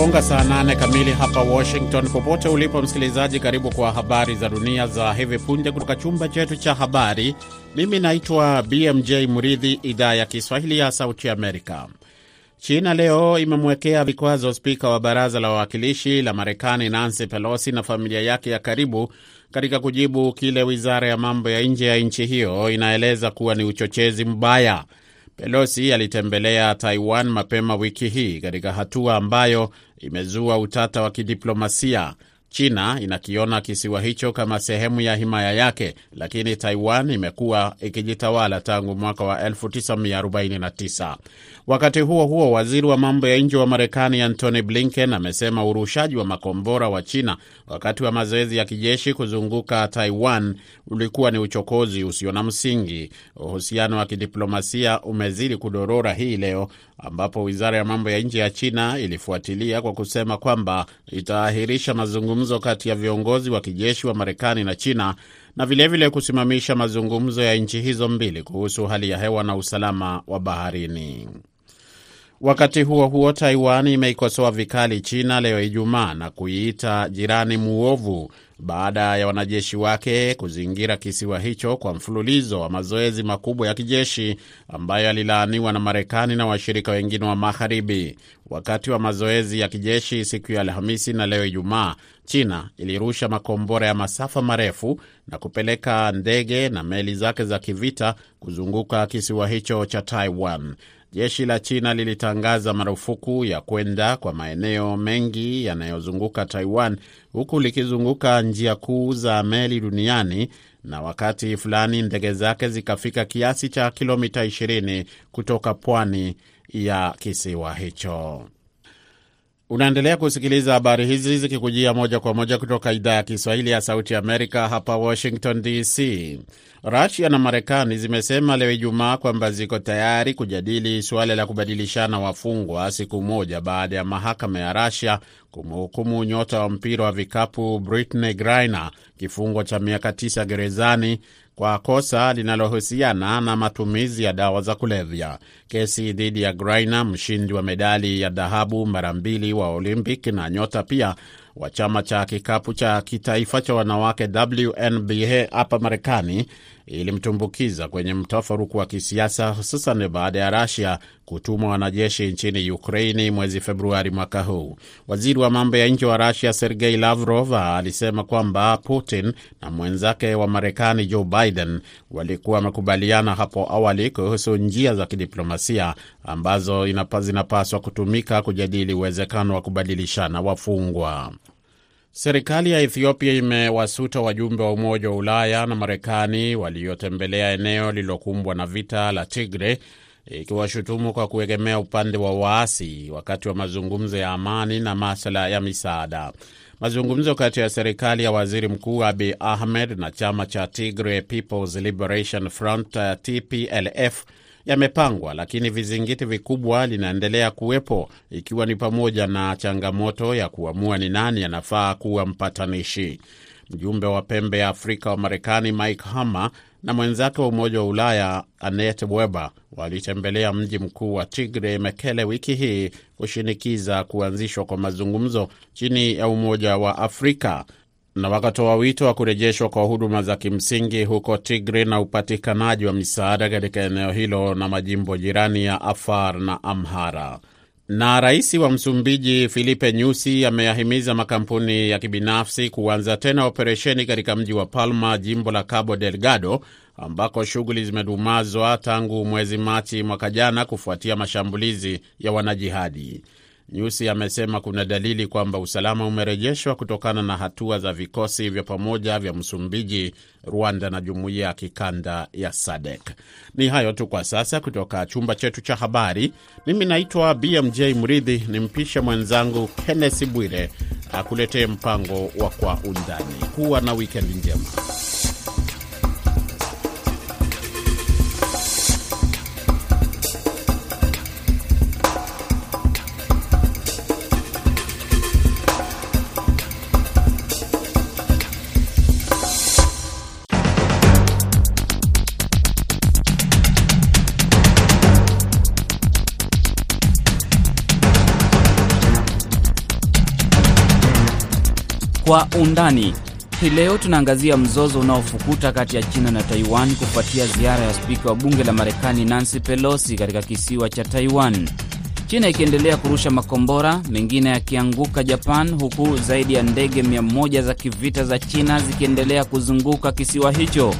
Inagonga saa nane kamili hapa Washington. Popote ulipo msikilizaji, karibu kwa habari za dunia za hivi punde kutoka chumba chetu cha habari. Mimi naitwa BMJ Muridhi, idhaa ya Kiswahili ya Sauti Amerika. China leo imemwekea vikwazo spika wa baraza la wawakilishi la Marekani Nancy Pelosi na familia yake ya karibu katika kujibu kile wizara ya mambo ya nje ya nchi hiyo inaeleza kuwa ni uchochezi mbaya. Pelosi alitembelea Taiwan mapema wiki hii katika hatua ambayo imezua utata wa kidiplomasia. China inakiona kisiwa hicho kama sehemu ya himaya yake, lakini Taiwan imekuwa ikijitawala tangu mwaka wa 1949. Wakati huo huo, waziri wa mambo ya nje wa Marekani Antony Blinken amesema urushaji wa makombora wa China wakati wa mazoezi ya kijeshi kuzunguka Taiwan ulikuwa ni uchokozi usio na msingi. Uhusiano wa kidiplomasia umezidi kudorora hii leo ambapo wizara ya mambo ya nje ya China ilifuatilia kwa kusema kwamba itaahirisha mazungumzo kati ya viongozi wa kijeshi wa Marekani na China na vilevile vile kusimamisha mazungumzo ya nchi hizo mbili kuhusu hali ya hewa na usalama wa baharini. Wakati huo huo, Taiwan imeikosoa vikali China leo Ijumaa na kuiita jirani muovu baada ya wanajeshi wake kuzingira kisiwa hicho kwa mfululizo wa mazoezi makubwa ya kijeshi ambayo yalilaaniwa na Marekani na washirika wengine wa Magharibi. Wakati wa mazoezi ya kijeshi siku ya Alhamisi na leo Ijumaa, China ilirusha makombora ya masafa marefu na kupeleka ndege na meli zake za kivita kuzunguka kisiwa hicho cha Taiwan. Jeshi la China lilitangaza marufuku ya kwenda kwa maeneo mengi yanayozunguka Taiwan, huku likizunguka njia kuu za meli duniani na wakati fulani ndege zake zikafika kiasi cha kilomita 20 kutoka pwani ya kisiwa hicho. Unaendelea kusikiliza habari hizi zikikujia moja kwa moja kutoka idhaa ya Kiswahili ya Sauti Amerika hapa Washington DC. Rusia na Marekani zimesema leo Ijumaa kwamba ziko tayari kujadili suala la kubadilishana wafungwa siku moja baada ya mahakama ya Rusia kumhukumu nyota wa mpira wa vikapu Brittney Griner kifungo cha miaka tisa gerezani kwa kosa linalohusiana na matumizi ya dawa za kulevya. Kesi dhidi ya Griner, mshindi wa medali ya dhahabu mara mbili wa Olympic na nyota pia wa chama cha kikapu cha kitaifa cha wanawake WNBA hapa Marekani ilimtumbukiza kwenye mtafaruku wa kisiasa hususan baada ya Rasia kutuma wanajeshi nchini Ukraini mwezi Februari mwaka huu. Waziri wa mambo ya nje wa Rasia Sergei Lavrov alisema kwamba Putin na mwenzake wa Marekani Joe Biden walikuwa wamekubaliana hapo awali kuhusu njia za kidiplomasia ambazo zinapaswa kutumika kujadili uwezekano wa kubadilishana wafungwa. Serikali ya Ethiopia imewasuta wajumbe wa Umoja wa Ulaya na Marekani waliotembelea eneo lililokumbwa na vita la Tigre, ikiwashutumu kwa kuegemea upande wa waasi wakati wa mazungumzo ya amani na masuala ya misaada. Mazungumzo kati ya serikali ya waziri mkuu Abi Ahmed na chama cha Tigray People's Liberation Front TPLF yamepangwa lakini vizingiti vikubwa linaendelea kuwepo ikiwa ni pamoja na changamoto ya kuamua ni nani anafaa kuwa mpatanishi. Mjumbe wa pembe ya Afrika wa Marekani Mike Hammer na mwenzake wa Umoja wa Ulaya Annette Weber walitembelea mji mkuu wa Tigre, Mekele wiki hii kushinikiza kuanzishwa kwa mazungumzo chini ya Umoja wa Afrika na wakatoa wito wa kurejeshwa kwa huduma za kimsingi huko Tigray na upatikanaji wa misaada katika eneo hilo na majimbo jirani ya Afar na Amhara. Na rais wa Msumbiji Filipe Nyusi ameyahimiza makampuni ya kibinafsi kuanza tena operesheni katika mji wa Palma, jimbo la Cabo Delgado, ambako shughuli zimedumazwa tangu mwezi Machi mwaka jana kufuatia mashambulizi ya wanajihadi. Nyusi amesema kuna dalili kwamba usalama umerejeshwa kutokana na hatua za vikosi vya pamoja vya Msumbiji, Rwanda na jumuiya ya kikanda ya SADC. Ni hayo tu kwa sasa kutoka chumba chetu cha habari. Mimi naitwa BMJ Mridhi, ni mpishe mwenzangu Kennesi Bwire akuletee mpango wa Kwa Undani. Kuwa na wikendi njema. Kwa undani hii leo tunaangazia mzozo unaofukuta kati ya China na Taiwan kufuatia ziara ya spika wa bunge la Marekani Nancy Pelosi katika kisiwa cha Taiwan. China ikiendelea kurusha makombora mengine yakianguka Japan, huku zaidi ya ndege 100 za kivita za China zikiendelea kuzunguka kisiwa hicho.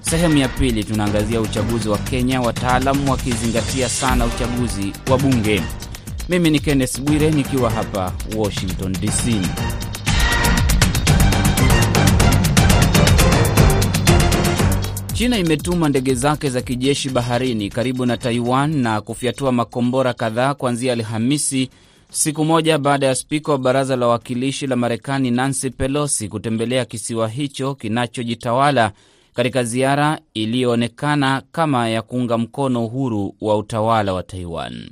Sehemu ya pili tunaangazia uchaguzi wa Kenya, wataalamu wakizingatia sana uchaguzi wa bunge. Mimi ni Kenneth Bwire nikiwa hapa Washington DC. China imetuma ndege zake za kijeshi baharini karibu na Taiwan na kufyatua makombora kadhaa kuanzia Alhamisi, siku moja baada ya spika wa baraza la wawakilishi la Marekani Nancy Pelosi kutembelea kisiwa hicho kinachojitawala katika ziara iliyoonekana kama ya kuunga mkono uhuru wa utawala wa Taiwan.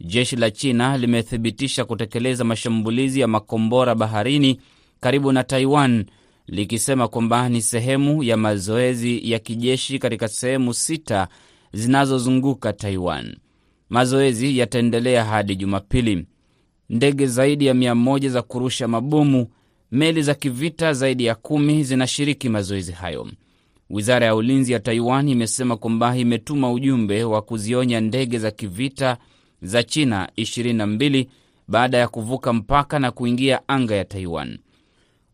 Jeshi la China limethibitisha kutekeleza mashambulizi ya makombora baharini karibu na Taiwan likisema kwamba ni sehemu ya mazoezi ya kijeshi katika sehemu sita zinazozunguka Taiwan. Mazoezi yataendelea hadi Jumapili. Ndege zaidi ya mia moja za kurusha mabomu, meli za kivita zaidi ya kumi zinashiriki mazoezi hayo. Wizara ya ulinzi ya Taiwan imesema kwamba imetuma ujumbe wa kuzionya ndege za kivita za China 22 baada ya kuvuka mpaka na kuingia anga ya Taiwan.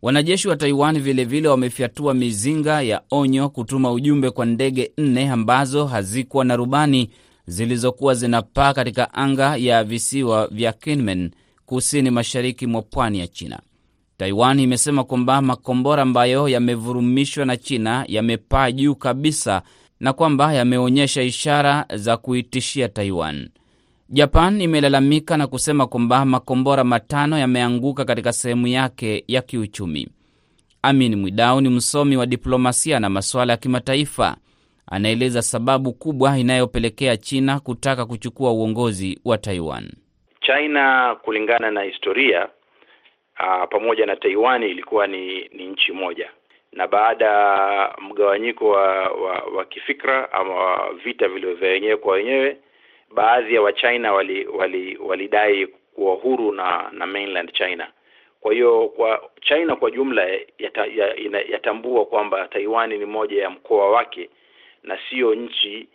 Wanajeshi wa Taiwan vilevile wamefyatua mizinga ya onyo kutuma ujumbe kwa ndege nne ambazo hazikuwa na rubani zilizokuwa zinapaa katika anga ya visiwa vya Kinmen kusini mashariki mwa pwani ya China. Taiwan imesema kwamba makombora ambayo yamevurumishwa na China yamepaa juu kabisa na kwamba yameonyesha ishara za kuitishia Taiwan. Japan imelalamika na kusema kwamba makombora matano yameanguka katika sehemu yake ya kiuchumi. Amin Mwidau ni msomi wa diplomasia na masuala ya kimataifa. Anaeleza sababu kubwa inayopelekea China kutaka kuchukua uongozi wa Taiwan. China kulingana na historia a, pamoja na Taiwan ilikuwa ni, ni nchi moja, na baada ya mgawanyiko wa, wa, wa kifikra ama vita vilivyo vya wenyewe kwa wenyewe baadhi ya Wachina walidai wali, wali kuwa huru na na mainland China. Kwa hiyo kwa China kwa jumla yata, yatambua kwamba Taiwan ni moja ya mkoa wake na sio nchi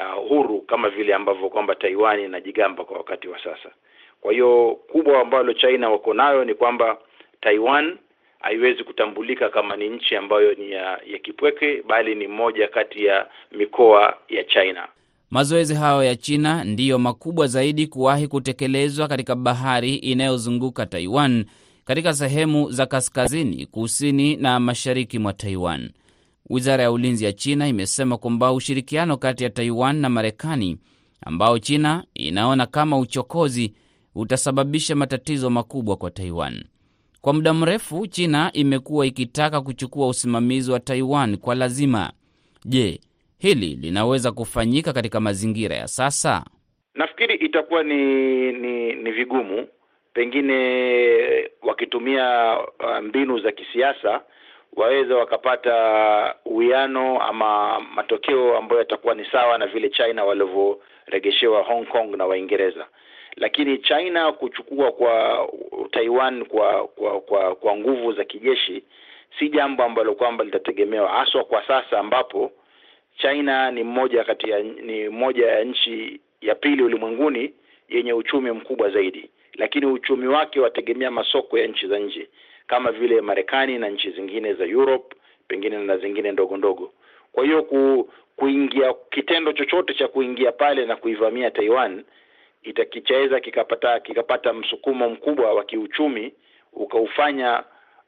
uh, huru kama vile ambavyo kwamba Taiwan inajigamba kwa wakati wa sasa. Kwa hiyo kubwa ambalo China wako nayo ni kwamba Taiwan haiwezi kutambulika kama ni nchi ambayo ni ya, ya kipweke bali ni moja kati ya mikoa ya China. Mazoezi hayo ya China ndiyo makubwa zaidi kuwahi kutekelezwa katika bahari inayozunguka Taiwan katika sehemu za kaskazini, kusini na mashariki mwa Taiwan. Wizara ya ulinzi ya China imesema kwamba ushirikiano kati ya Taiwan na Marekani ambao China inaona kama uchokozi utasababisha matatizo makubwa kwa Taiwan. Kwa muda mrefu, China imekuwa ikitaka kuchukua usimamizi wa Taiwan kwa lazima. Je, hili linaweza kufanyika katika mazingira ya sasa? Nafikiri itakuwa ni ni, ni vigumu, pengine wakitumia uh, mbinu za kisiasa waweza wakapata uwiano ama matokeo ambayo yatakuwa ni sawa na vile China walivyoregeshewa Hong Kong na Waingereza. Lakini China kuchukua kwa Taiwan kwa kwa kwa, kwa nguvu za kijeshi si jambo ambalo kwamba litategemewa haswa kwa sasa ambapo China ni mmoja kati ya ni moja ya nchi ya pili ulimwenguni yenye uchumi mkubwa zaidi, lakini uchumi wake wategemea masoko ya nchi za nje kama vile Marekani na nchi zingine za Europe, pengine na zingine ndogo ndogo. Kwa hiyo ku, kuingia kitendo chochote cha kuingia pale na kuivamia Taiwan itakichaweza kikapata kikapata msukumo mkubwa wa kiuchumi ukaufanya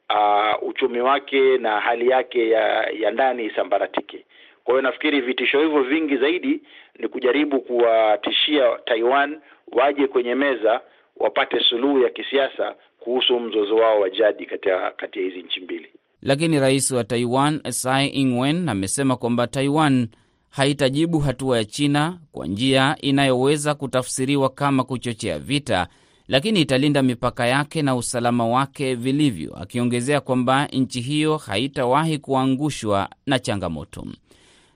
uh, uchumi wake na hali yake ya, ya ndani isambaratike. Kwa hiyo nafikiri vitisho hivyo vingi zaidi ni kujaribu kuwatishia Taiwan waje kwenye meza wapate suluhu ya kisiasa kuhusu mzozo wao wa jadi kati ya hizi nchi mbili. Lakini rais wa Taiwan Tsai Ing-wen amesema kwamba Taiwan haitajibu hatua ya China kwa njia inayoweza kutafsiriwa kama kuchochea vita, lakini italinda mipaka yake na usalama wake vilivyo, akiongezea kwamba nchi hiyo haitawahi kuangushwa na changamoto.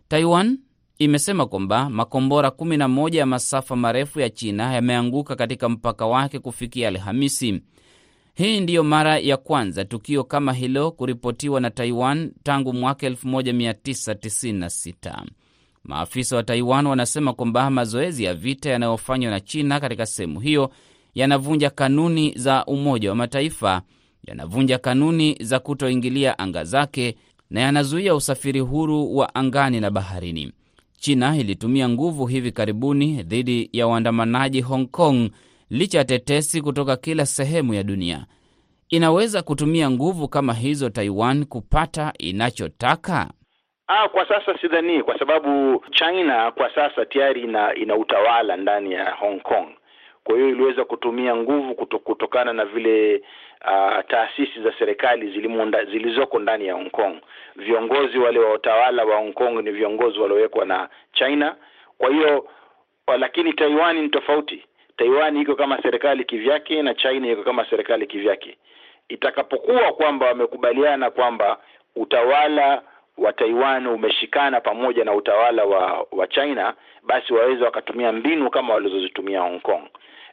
Taiwan imesema kwamba makombora 11 ya masafa marefu ya China yameanguka katika mpaka wake kufikia Alhamisi. Hii ndiyo mara ya kwanza tukio kama hilo kuripotiwa na Taiwan tangu mwaka 1996. Maafisa wa Taiwan wanasema kwamba mazoezi ya vita yanayofanywa na China katika sehemu hiyo yanavunja kanuni za Umoja wa Mataifa, yanavunja kanuni za kutoingilia anga zake na yanazuia usafiri huru wa angani na baharini. China ilitumia nguvu hivi karibuni dhidi ya waandamanaji Hong Kong licha ya tetesi kutoka kila sehemu ya dunia. Inaweza kutumia nguvu kama hizo Taiwan kupata inachotaka? Ah, kwa sasa sidhani, kwa sababu China kwa sasa tayari ina, ina utawala ndani ya Hong Kong. Kwa hiyo iliweza kutumia nguvu kutokana na vile uh, taasisi za serikali zilimunda, zilizoko ndani ya Hong Kong. Viongozi wale wa utawala wa Hong Kong ni viongozi waliowekwa na China. Kwa hiyo lakini Taiwan ni tofauti. Taiwan iko kama serikali kivyake na China iko kama serikali kivyake. Itakapokuwa kwamba wamekubaliana kwamba utawala wa Taiwan umeshikana pamoja na utawala wa wa China, basi waweza wakatumia mbinu kama walizozitumia Hong Kong.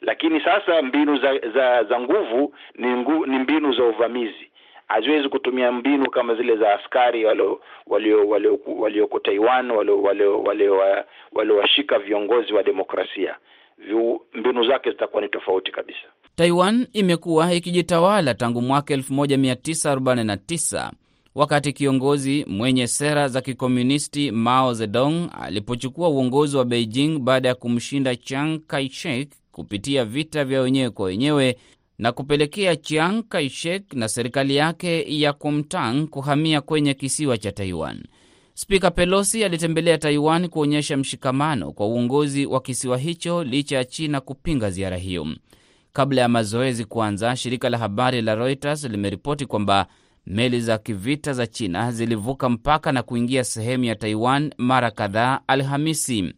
Lakini sasa mbinu za za, za nguvu ni ngu, ni mbinu za uvamizi. Haziwezi kutumia mbinu kama zile za askari walio walio walioko Taiwan waliowashika viongozi wa demokrasia. Mbinu zake zitakuwa ni tofauti kabisa. Taiwan imekuwa ikijitawala tangu mwaka 1949 wakati kiongozi mwenye sera za kikomunisti Mao Zedong alipochukua uongozi wa Beijing baada ya kumshinda Chiang Kai-shek kupitia vita vya wenyewe kwa wenyewe na kupelekea Chiang Kai-shek na serikali yake ya Kuomintang kuhamia kwenye kisiwa cha Taiwan. Spika Pelosi alitembelea Taiwan kuonyesha mshikamano kwa uongozi wa kisiwa hicho licha ya China kupinga ziara hiyo. Kabla ya mazoezi kuanza, shirika la habari la Reuters limeripoti kwamba meli za kivita za China zilivuka mpaka na kuingia sehemu ya Taiwan mara kadhaa Alhamisi.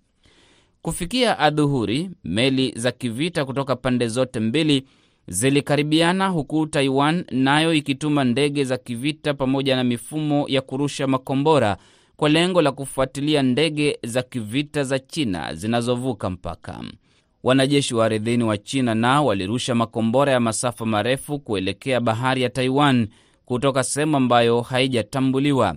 Kufikia adhuhuri, meli za kivita kutoka pande zote mbili zilikaribiana, huku Taiwan nayo ikituma ndege za kivita pamoja na mifumo ya kurusha makombora kwa lengo la kufuatilia ndege za kivita za China zinazovuka mpaka. Wanajeshi wa ardhini wa China nao walirusha makombora ya masafa marefu kuelekea bahari ya Taiwan kutoka sehemu ambayo haijatambuliwa.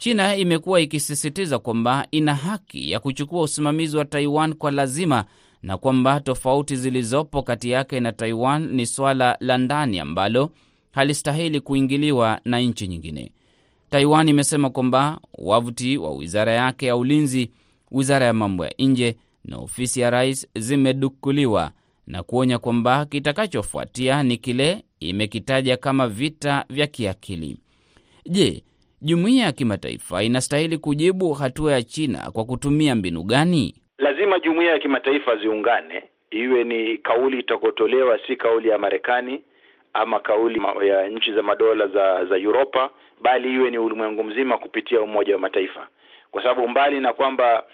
China imekuwa ikisisitiza kwamba ina haki ya kuchukua usimamizi wa Taiwan kwa lazima na kwamba tofauti zilizopo kati yake na Taiwan ni swala la ndani ambalo halistahili kuingiliwa na nchi nyingine. Taiwan imesema kwamba wavuti wa wizara yake ya ulinzi, wizara ya mambo ya nje na ofisi ya rais zimedukuliwa na kuonya kwamba kitakachofuatia ni kile imekitaja kama vita vya kiakili. Je, jumuiya ya kimataifa inastahili kujibu hatua ya China kwa kutumia mbinu gani? Lazima jumuiya ya kimataifa ziungane, iwe ni kauli itakotolewa, si kauli ya Marekani ama kauli ya nchi za madola za za Uropa, bali iwe ni ulimwengu mzima kupitia Umoja wa Mataifa, kwa sababu mbali na kwamba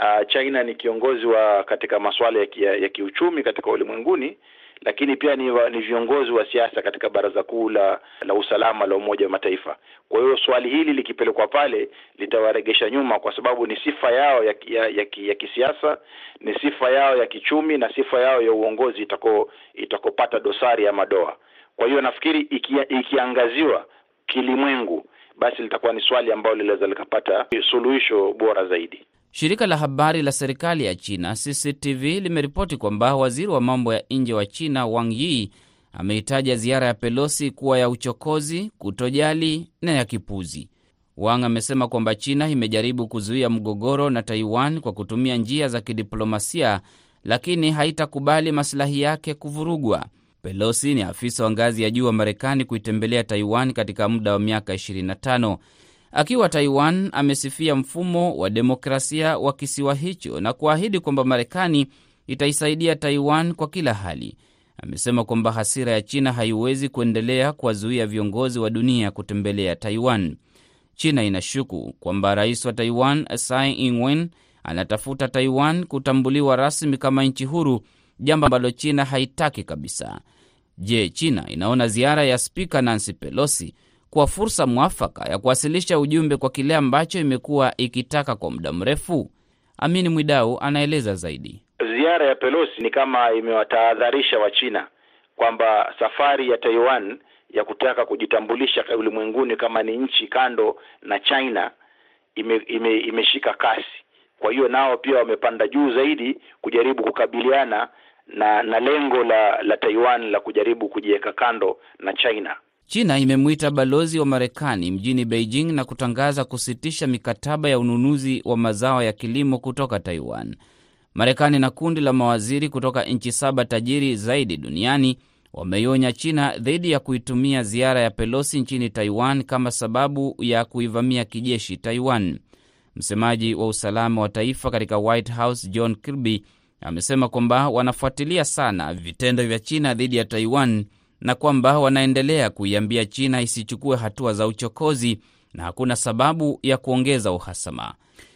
uh, China ni kiongozi wa katika masuala ya, ya, ya kiuchumi katika ulimwenguni lakini pia ni, ni viongozi wa siasa katika Baraza Kuu la la usalama la Umoja wa Mataifa. Kwa hiyo swali hili likipelekwa pale litawaregesha nyuma, kwa sababu ni sifa yao ya, ya, ya, ya kisiasa, ni sifa yao ya kichumi na sifa yao ya uongozi itako itakopata dosari ya madoa. Kwa hiyo nafikiri iki, ikiangaziwa kilimwengu, basi litakuwa ni swali ambalo linaweza likapata suluhisho bora zaidi. Shirika la habari la serikali ya China CCTV limeripoti kwamba waziri wa mambo ya nje wa China Wang Yi ameitaja ziara ya Pelosi kuwa ya uchokozi, kutojali na ya kipuzi. Wang amesema kwamba China imejaribu kuzuia mgogoro na Taiwan kwa kutumia njia za kidiplomasia, lakini haitakubali masilahi yake kuvurugwa. Pelosi ni afisa wa ngazi ya juu wa Marekani kuitembelea Taiwan katika muda wa miaka 25. Akiwa Taiwan amesifia mfumo wa demokrasia wa kisiwa hicho na kuahidi kwamba Marekani itaisaidia Taiwan kwa kila hali. Amesema kwamba hasira ya China haiwezi kuendelea kuwazuia viongozi wa dunia kutembelea Taiwan. China inashuku kwamba rais wa Taiwan Tsai Ing-wen anatafuta Taiwan kutambuliwa rasmi kama nchi huru, jambo ambalo China haitaki kabisa. Je, China inaona ziara ya spika Nancy Pelosi kwa fursa mwafaka ya kuwasilisha ujumbe kwa kile ambacho imekuwa ikitaka kwa muda mrefu? Amini Mwidau anaeleza zaidi. Ziara ya Pelosi ni kama imewatahadharisha Wachina kwamba safari ya Taiwan ya kutaka kujitambulisha ulimwenguni kama ni nchi kando na China ime, ime, imeshika kasi. Kwa hiyo nao pia wamepanda juu zaidi kujaribu kukabiliana na na lengo la la Taiwan la kujaribu kujiweka kando na China. China imemwita balozi wa Marekani mjini Beijing na kutangaza kusitisha mikataba ya ununuzi wa mazao ya kilimo kutoka Taiwan. Marekani na kundi la mawaziri kutoka nchi saba tajiri zaidi duniani wameionya China dhidi ya kuitumia ziara ya Pelosi nchini Taiwan kama sababu ya kuivamia kijeshi Taiwan. Msemaji wa usalama wa taifa katika White House John Kirby amesema kwamba wanafuatilia sana vitendo vya China dhidi ya Taiwan na kwamba wanaendelea kuiambia China isichukue hatua za uchokozi na hakuna sababu ya kuongeza uhasama.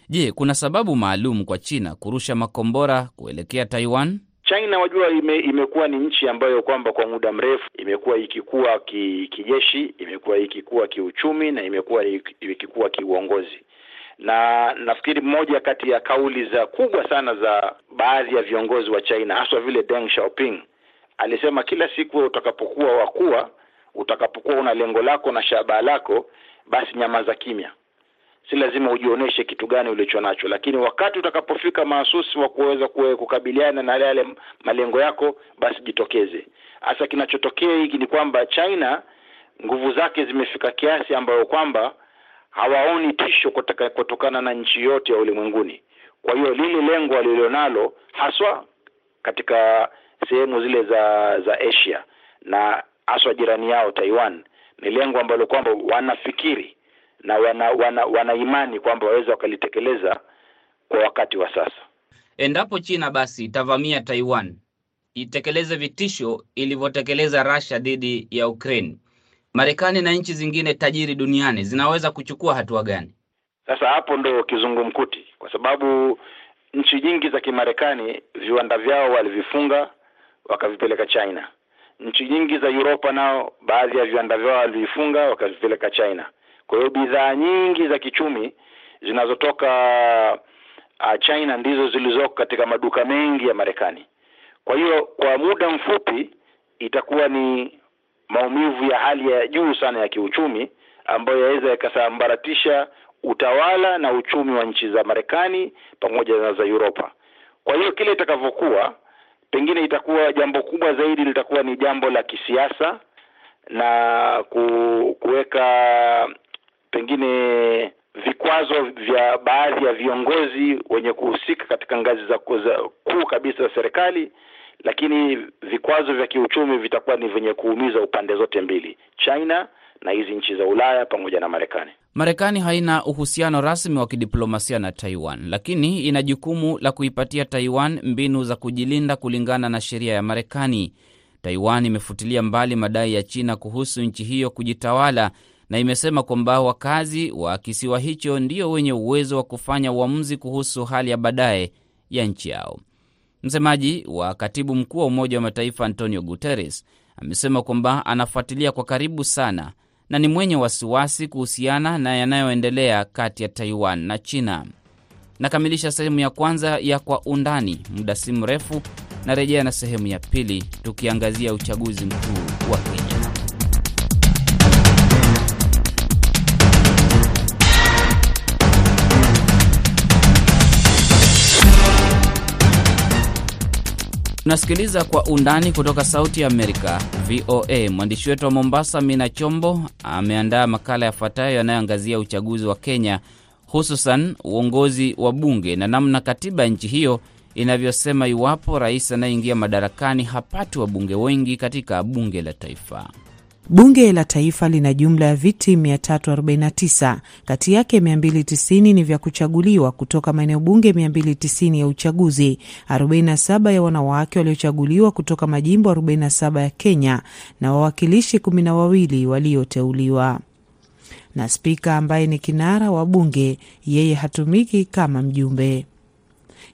Je, kuna sababu maalum kwa China kurusha makombora kuelekea Taiwan? China wajua, ime, imekuwa ni nchi ambayo kwamba kwa muda mrefu imekuwa ikikua ki, kijeshi, imekuwa ikikua kiuchumi na imekuwa ikikua kiuongozi na nafikiri moja kati ya kauli za kubwa sana za baadhi ya viongozi wa China haswa vile Deng Xiaoping alisema, kila siku utakapokuwa wakua, utakapokuwa una lengo lako na shabaha lako, basi nyamaza kimya, si lazima ujionyeshe kitu gani ulicho nacho, lakini wakati utakapofika mahsusi wa kuweza kukabiliana na yale malengo yako, basi jitokeze. Hasa kinachotokea hiki ni kwamba China nguvu zake zimefika kiasi ambayo kwamba hawaoni tisho kutokana na nchi yote ya ulimwenguni. Kwa hiyo lile lengo walilonalo haswa katika sehemu zile za za Asia na haswa jirani yao Taiwan ni lengo ambalo kwamba wanafikiri na wana, wana, wana imani kwamba waweza wakalitekeleza kwa wakati wa sasa. Endapo China basi itavamia Taiwan, itekeleze vitisho ilivyotekeleza Russia dhidi ya Ukraine, Marekani na nchi zingine tajiri duniani zinaweza kuchukua hatua gani? Sasa hapo ndo kizungumkuti, kwa sababu nchi nyingi za Kimarekani viwanda vyao walivifunga wakavipeleka China. Nchi nyingi za Uropa nao baadhi ya viwanda vyao walivifunga wakavipeleka China. Kwa hiyo bidhaa nyingi za kichumi zinazotoka uh, China ndizo zilizoko katika maduka mengi ya Marekani. Kwa hiyo kwa muda mfupi itakuwa ni maumivu ya hali ya juu sana ya kiuchumi ambayo yaweza yakasambaratisha utawala na uchumi wa nchi za Marekani pamoja na za Uropa. Kwa hiyo kile itakavyokuwa, pengine itakuwa jambo kubwa zaidi litakuwa ni jambo la kisiasa na kuweka pengine vikwazo vya baadhi ya viongozi wenye kuhusika katika ngazi za kuu kabisa za serikali, lakini vikwazo vya kiuchumi vitakuwa ni vyenye kuumiza upande zote mbili, China na hizi nchi za Ulaya pamoja na Marekani. Marekani haina uhusiano rasmi wa kidiplomasia na Taiwan, lakini ina jukumu la kuipatia Taiwan mbinu za kujilinda kulingana na sheria ya Marekani. Taiwan imefutilia mbali madai ya China kuhusu nchi hiyo kujitawala na imesema kwamba wakazi wa kisiwa hicho ndio wenye uwezo wa kufanya uamuzi kuhusu hali ya baadaye ya nchi yao. Msemaji wa katibu mkuu wa Umoja wa Mataifa Antonio Guterres amesema kwamba anafuatilia kwa karibu sana na ni mwenye wasiwasi kuhusiana na yanayoendelea kati ya Taiwan na China. Nakamilisha sehemu ya kwanza ya Kwa Undani. Muda si mrefu narejea na sehemu ya pili, tukiangazia uchaguzi mkuu Tunasikiliza Kwa Undani kutoka Sauti ya Amerika, VOA. Mwandishi wetu wa Mombasa, Mina Chombo, ameandaa makala yafuatayo yanayoangazia uchaguzi wa Kenya, hususan uongozi wa bunge na namna katiba ya nchi hiyo inavyosema iwapo rais anayeingia madarakani hapati wabunge wengi katika bunge la taifa. Bunge la Taifa lina jumla ya viti 349, kati yake 290 ni vya kuchaguliwa kutoka maeneo bunge 290 ya uchaguzi, 47 ya wanawake waliochaguliwa kutoka majimbo 47 ya Kenya na wawakilishi kumi na wawili walioteuliwa na spika ambaye ni kinara wa bunge, yeye hatumiki kama mjumbe.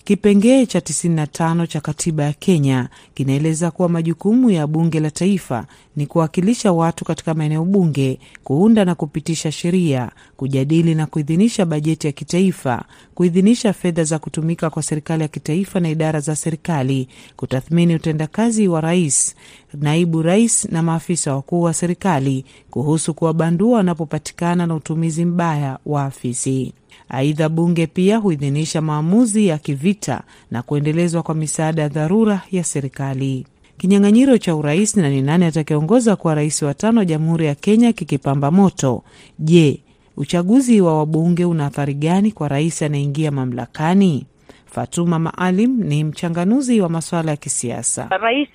Kipengee cha 95 cha katiba ya Kenya kinaeleza kuwa majukumu ya bunge la taifa ni kuwakilisha watu katika maeneo bunge, kuunda na kupitisha sheria, kujadili na kuidhinisha bajeti ya kitaifa, kuidhinisha fedha za kutumika kwa serikali ya kitaifa na idara za serikali, kutathmini utendakazi wa rais, naibu rais na maafisa wakuu wa serikali kuhusu kuwabandua wanapopatikana na utumizi mbaya wa afisi. Aidha, bunge pia huidhinisha maamuzi ya kivita na kuendelezwa kwa misaada ya dharura ya serikali. Kinyang'anyiro cha urais na ni nani atakayeongoza kuwa rais wa tano wa Jamhuri ya Kenya kikipamba moto. Je, uchaguzi wa wabunge una athari gani kwa rais anayeingia mamlakani? Fatuma Maalim ni mchanganuzi wa masuala ya kisiasa. Rais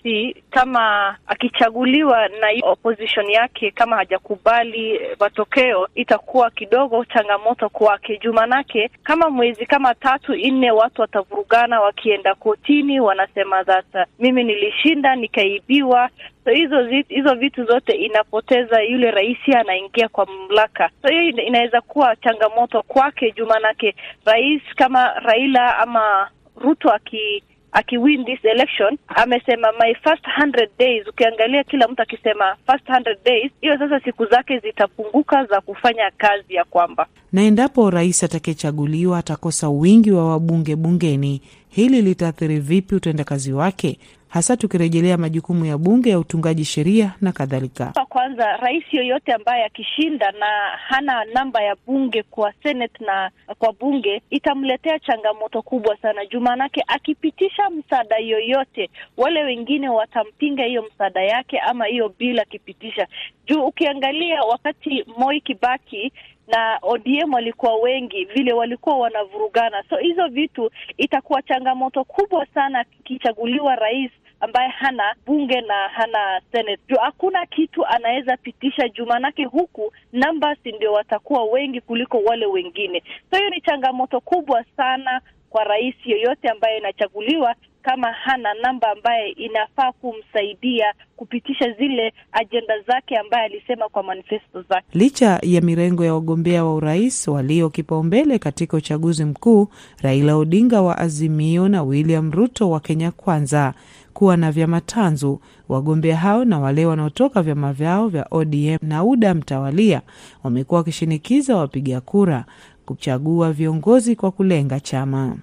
kama akichaguliwa na opposition yake kama hajakubali matokeo, itakuwa kidogo changamoto kwake juu, manake kama mwezi kama tatu nne, watu watavurugana wakienda kotini, wanasema that mimi nilishinda nikaibiwa. So hizo hizo vitu zote inapoteza yule rais anaingia kwa mamlaka. So hiyo inaweza kuwa changamoto kwake juu, manake rais kama Raila ama Ruto aki akiwin this election amesema my first 100 days. Ukiangalia kila mtu akisema first 100 days, hiyo sasa siku zake zitapunguka za kufanya kazi ya kwamba, na endapo rais atakayechaguliwa atakosa wingi wa wabunge bungeni, hili litaathiri vipi utendakazi wake hasa tukirejelea majukumu ya bunge ya utungaji sheria na kadhalika. Kwanza, rais yoyote ambaye akishinda na hana namba ya bunge kwa senate na kwa bunge itamletea changamoto kubwa sana juu, maanake akipitisha msaada yoyote, wale wengine watampinga hiyo msaada yake ama hiyo bila akipitisha juu. Ukiangalia wakati Moi Kibaki na ODM walikuwa wengi vile walikuwa wanavurugana, so hizo vitu itakuwa changamoto kubwa sana kichaguliwa rais ambaye hana bunge na hana senate juu hakuna kitu anaweza pitisha juu, manake huku numbers ndio watakuwa wengi kuliko wale wengine. So hiyo ni changamoto kubwa sana kwa rais yoyote ambaye inachaguliwa kama hana namba ambaye inafaa kumsaidia kupitisha zile ajenda zake ambaye alisema kwa manifesto zake. Licha ya mirengo ya wagombea wa urais walio kipaumbele katika uchaguzi mkuu, Raila Odinga wa Azimio na William Ruto wa Kenya Kwanza kuwa na vyama tanzu, wagombea hao na wale wanaotoka vyama vyao vya ODM na UDA mtawalia wamekuwa wakishinikiza wapiga kura kuchagua viongozi kwa kulenga chama.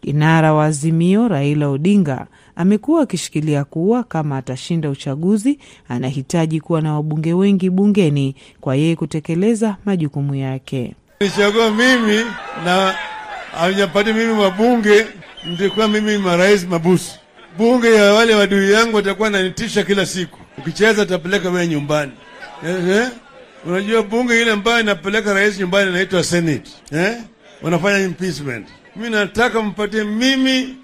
Kinara wa Azimio Raila Odinga amekuwa akishikilia kuwa kama atashinda uchaguzi anahitaji kuwa na wabunge wengi bungeni kwa yeye kutekeleza majukumu yake. Nichagua mimi na hawajapati mimi wabunge, nitakuwa mimi marais mabusi. Bunge ya wale wadui yangu watakuwa nanitisha kila siku, ukicheza tapeleka wewe nyumbani eh? Unajua bunge ile ambayo inapeleka rais nyumbani inaitwa Senate eh? Wanafanya impeachment. Mimi nataka mpatie mimi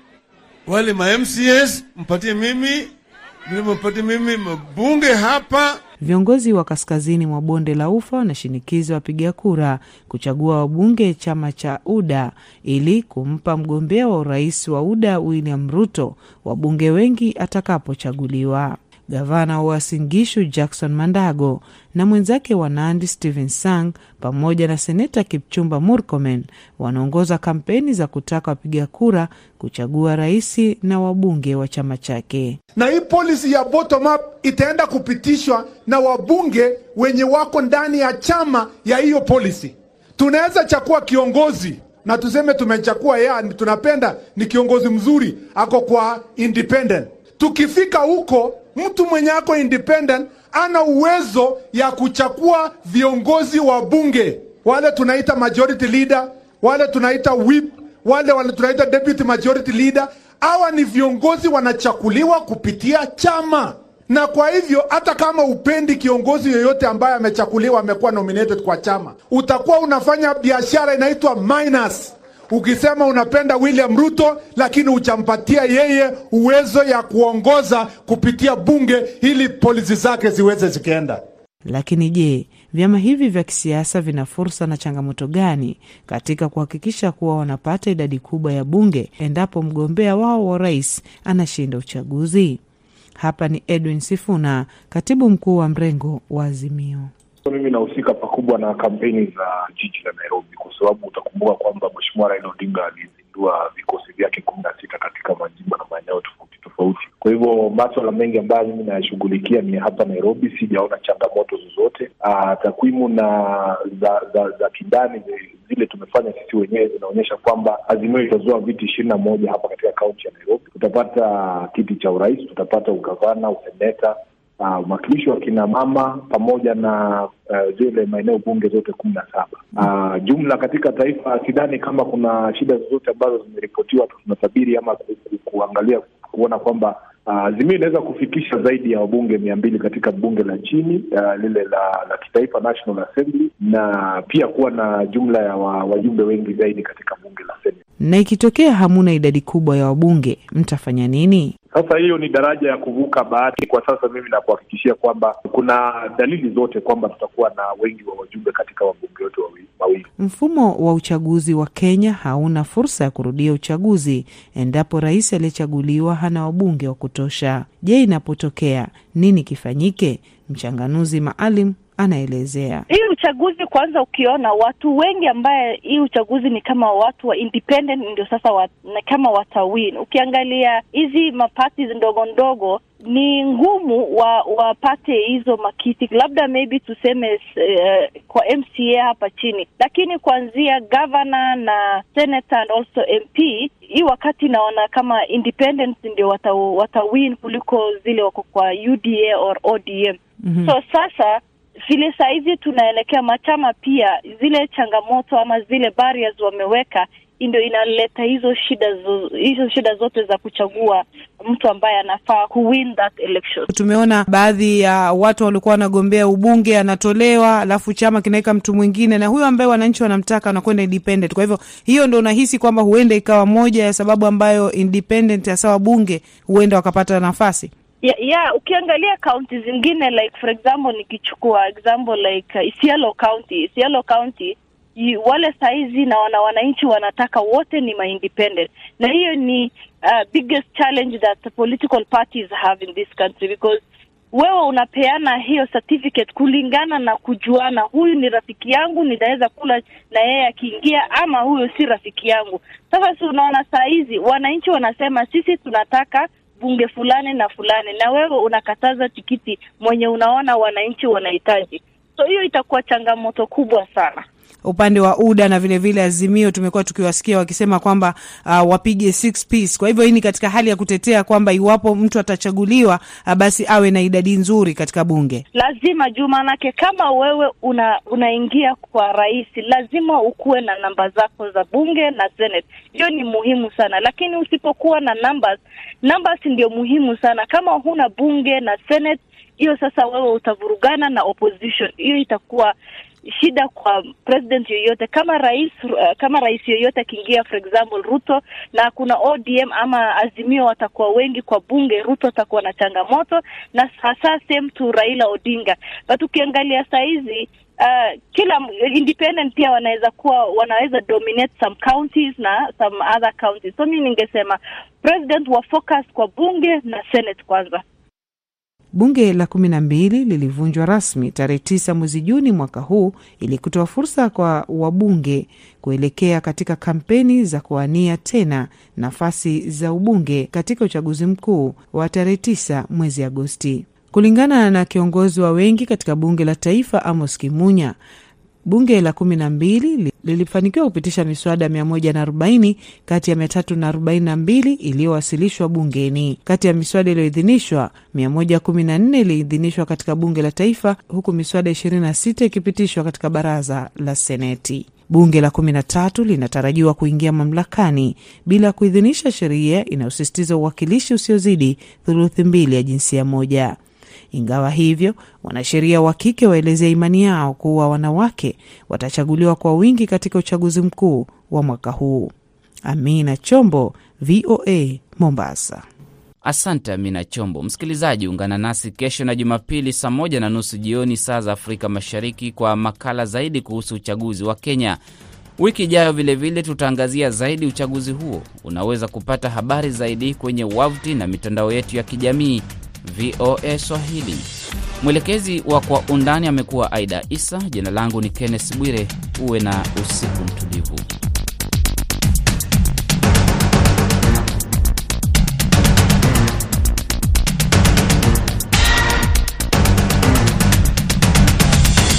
wale ma MCS, mpatie mimi mpatie mimi mabunge hapa. Viongozi wa kaskazini mwa bonde la Ufa wanashinikiza wapiga kura kuchagua wabunge chama cha UDA ili kumpa mgombea wa urais wa UDA William Ruto wabunge wengi atakapochaguliwa. Gavana wa Wasingishu Jackson Mandago na mwenzake wa Nandi Stephen Sang pamoja na seneta Kipchumba Murkomen wanaongoza kampeni za kutaka wapiga kura kuchagua rais na wabunge wa chama chake. Na hii polisi ya bottom up itaenda kupitishwa na wabunge wenye wako ndani ya chama ya hiyo polisi. Tunaweza chakua kiongozi na tuseme tumechakua ya tunapenda ni kiongozi mzuri, ako kwa independent. Tukifika huko mtu mwenye ako independent ana uwezo ya kuchakua viongozi wa bunge, wale tunaita majority leader, wale tunaita whip, wale wale tunaita deputy majority leader. Hawa ni viongozi wanachakuliwa kupitia chama, na kwa hivyo hata kama upendi kiongozi yoyote ambaye amechakuliwa amekuwa nominated kwa chama, utakuwa unafanya biashara inaitwa minus ukisema unapenda William Ruto lakini hujampatia yeye uwezo ya kuongoza kupitia bunge ili polisi zake ziweze zikienda. Lakini je, vyama hivi vya kisiasa vina fursa na changamoto gani katika kuhakikisha kuwa wanapata idadi kubwa ya bunge endapo mgombea wao wa rais anashinda uchaguzi? Hapa ni Edwin Sifuna, katibu mkuu wa mrengo wa Azimio. Mimi nahusika pakubwa na kampeni za jiji la Nairobi kwa sababu utakumbuka kwamba Mheshimiwa Raila Odinga alizindua vikosi vyake kumi na sita katika majimbo na maeneo tofauti tofauti. Kwa hivyo maswala mengi ambayo mimi nayashughulikia ni hapa Nairobi, sijaona changamoto zozote. Takwimu na za za, za kindani zile tumefanya sisi wenyewe zinaonyesha kwamba Azimio itazua viti ishirini na moja hapa katika kaunti ya Nairobi. Tutapata kiti cha urais, tutapata ugavana, useneta uwakilishi uh, wa kina mama pamoja na uh, zile maeneo bunge zote kumi na saba. Uh, jumla katika taifa, sidhani kama kuna shida zozote ambazo zimeripotiwa. Tunatabiri ama ku, ku, kuangalia kuona kwamba Azimio uh, inaweza kufikisha zaidi ya wabunge mia mbili katika bunge la chini uh, lile la, la kitaifa National Assembly, na pia kuwa na jumla ya wa, wajumbe wengi zaidi katika bunge la Senate. Na ikitokea hamuna idadi kubwa ya wabunge, mtafanya nini? Sasa hiyo ni daraja ya kuvuka bahati. Kwa sasa mimi nakuhakikishia kwamba kuna dalili zote kwamba tutakuwa na wengi wa wajumbe katika wabunge wote wawili. Mfumo wa uchaguzi wa Kenya hauna fursa ya kurudia uchaguzi endapo rais aliyechaguliwa hana wabunge wa kutosha. Je, inapotokea nini kifanyike? Mchanganuzi maalum anaelezea. Hii uchaguzi kwanza, ukiona watu wengi ambaye hii uchaguzi ni kama watu wa independent ndio sasa wat, kama watawin. Ukiangalia hizi mapati ndogo ndogo ni ngumu wa wapate hizo makiti, labda maybe tuseme uh, kwa MCA hapa chini, lakini kuanzia governor na senator and also MP, hii wakati naona kama independent ndio wata, watawin kuliko zile wako kwa UDA or ODM. Mm-hmm. So sasa vile saa hizi tunaelekea machama pia, zile changamoto ama zile barriers wameweka ndio inaleta hizo shida zo, hizo shida zote za kuchagua mtu ambaye anafaa kuwin that election. Tumeona baadhi ya watu walikuwa wanagombea ubunge anatolewa, alafu chama kinaweka mtu mwingine, na huyo ambaye wananchi wanamtaka anakwenda independent. Kwa hivyo hiyo ndo unahisi kwamba huenda ikawa moja ya sababu ambayo independent hasa wabunge huenda wakapata nafasi yeah, yeah, ukiangalia kaunti zingine like for example nikichukua example like uh, Isiolo County Isiolo County wale saizi na wana wananchi wanataka wote ni maindependent, na hiyo ni uh, biggest challenge that political parties have in this country because wewe unapeana hiyo certificate kulingana na kujuana, huyu ni rafiki yangu, nitaweza kula na yeye akiingia, ama huyu si rafiki yangu. Sasa si unaona saa hizi wananchi wanasema sisi tunataka bunge fulani na fulani, na wewe unakataza tikiti mwenye unaona wananchi wanahitaji. So hiyo itakuwa changamoto kubwa sana upande wa UDA na vilevile vile Azimio tumekuwa tukiwasikia wakisema kwamba uh, wapige six piece. Kwa hivyo hii ni katika hali ya kutetea kwamba iwapo mtu atachaguliwa, uh, basi awe na idadi nzuri katika bunge. Lazima juu, maanake kama wewe una unaingia kwa rais, lazima ukuwe na namba zako za bunge na senate. Hiyo ni muhimu sana, lakini usipokuwa na numbers, numbers ndio muhimu sana. Kama huna bunge na senate, hiyo sasa wewe utavurugana na opposition. Hiyo itakuwa shida kwa president yoyote. Kama rais uh, kama rais yoyote akiingia, for example Ruto, na kuna ODM ama Azimio watakuwa wengi kwa bunge, Ruto atakuwa na changamoto, na hasa same to Raila Odinga. But ukiangalia saa hizi uh, kila independent pia wanaweza kuwa wanaweza dominate some counties na some other counties. So mi ningesema president wa focus kwa bunge na senate kwanza. Bunge la kumi na mbili lilivunjwa rasmi tarehe tisa mwezi Juni mwaka huu ili kutoa fursa kwa wabunge kuelekea katika kampeni za kuwania tena nafasi za ubunge katika uchaguzi mkuu wa tarehe tisa mwezi Agosti. Kulingana na kiongozi wa wengi katika bunge la taifa Amos Kimunya, bunge la kumi na mbili lilifanikiwa kupitisha miswada mia moja na arobaini kati ya mia tatu na arobaini na mbili iliyowasilishwa bungeni. Kati ya miswada iliyoidhinishwa, mia moja kumi na nne iliidhinishwa katika bunge la taifa, huku miswada ishirini na sita ikipitishwa katika baraza la seneti. Bunge la kumi na tatu linatarajiwa kuingia mamlakani bila kuidhinisha sheria inayosisitiza uwakilishi usiozidi thuluthi mbili ya jinsia moja. Ingawa hivyo, wanasheria wa kike waelezea imani yao kuwa wanawake watachaguliwa kwa wingi katika uchaguzi mkuu wa mwaka huu. Amina Chombo, VOA, Mombasa. Asante Amina Chombo. Msikilizaji, ungana nasi kesho na Jumapili saa moja na nusu jioni saa za Afrika Mashariki kwa makala zaidi kuhusu uchaguzi wa Kenya. Wiki ijayo vilevile tutaangazia zaidi uchaguzi huo. Unaweza kupata habari zaidi kwenye wavuti na mitandao yetu ya kijamii VOA Swahili. Mwelekezi wa Kwa Undani amekuwa Aida Isa. Jina langu ni Kenneth Bwire. Uwe na usiku mtulivu.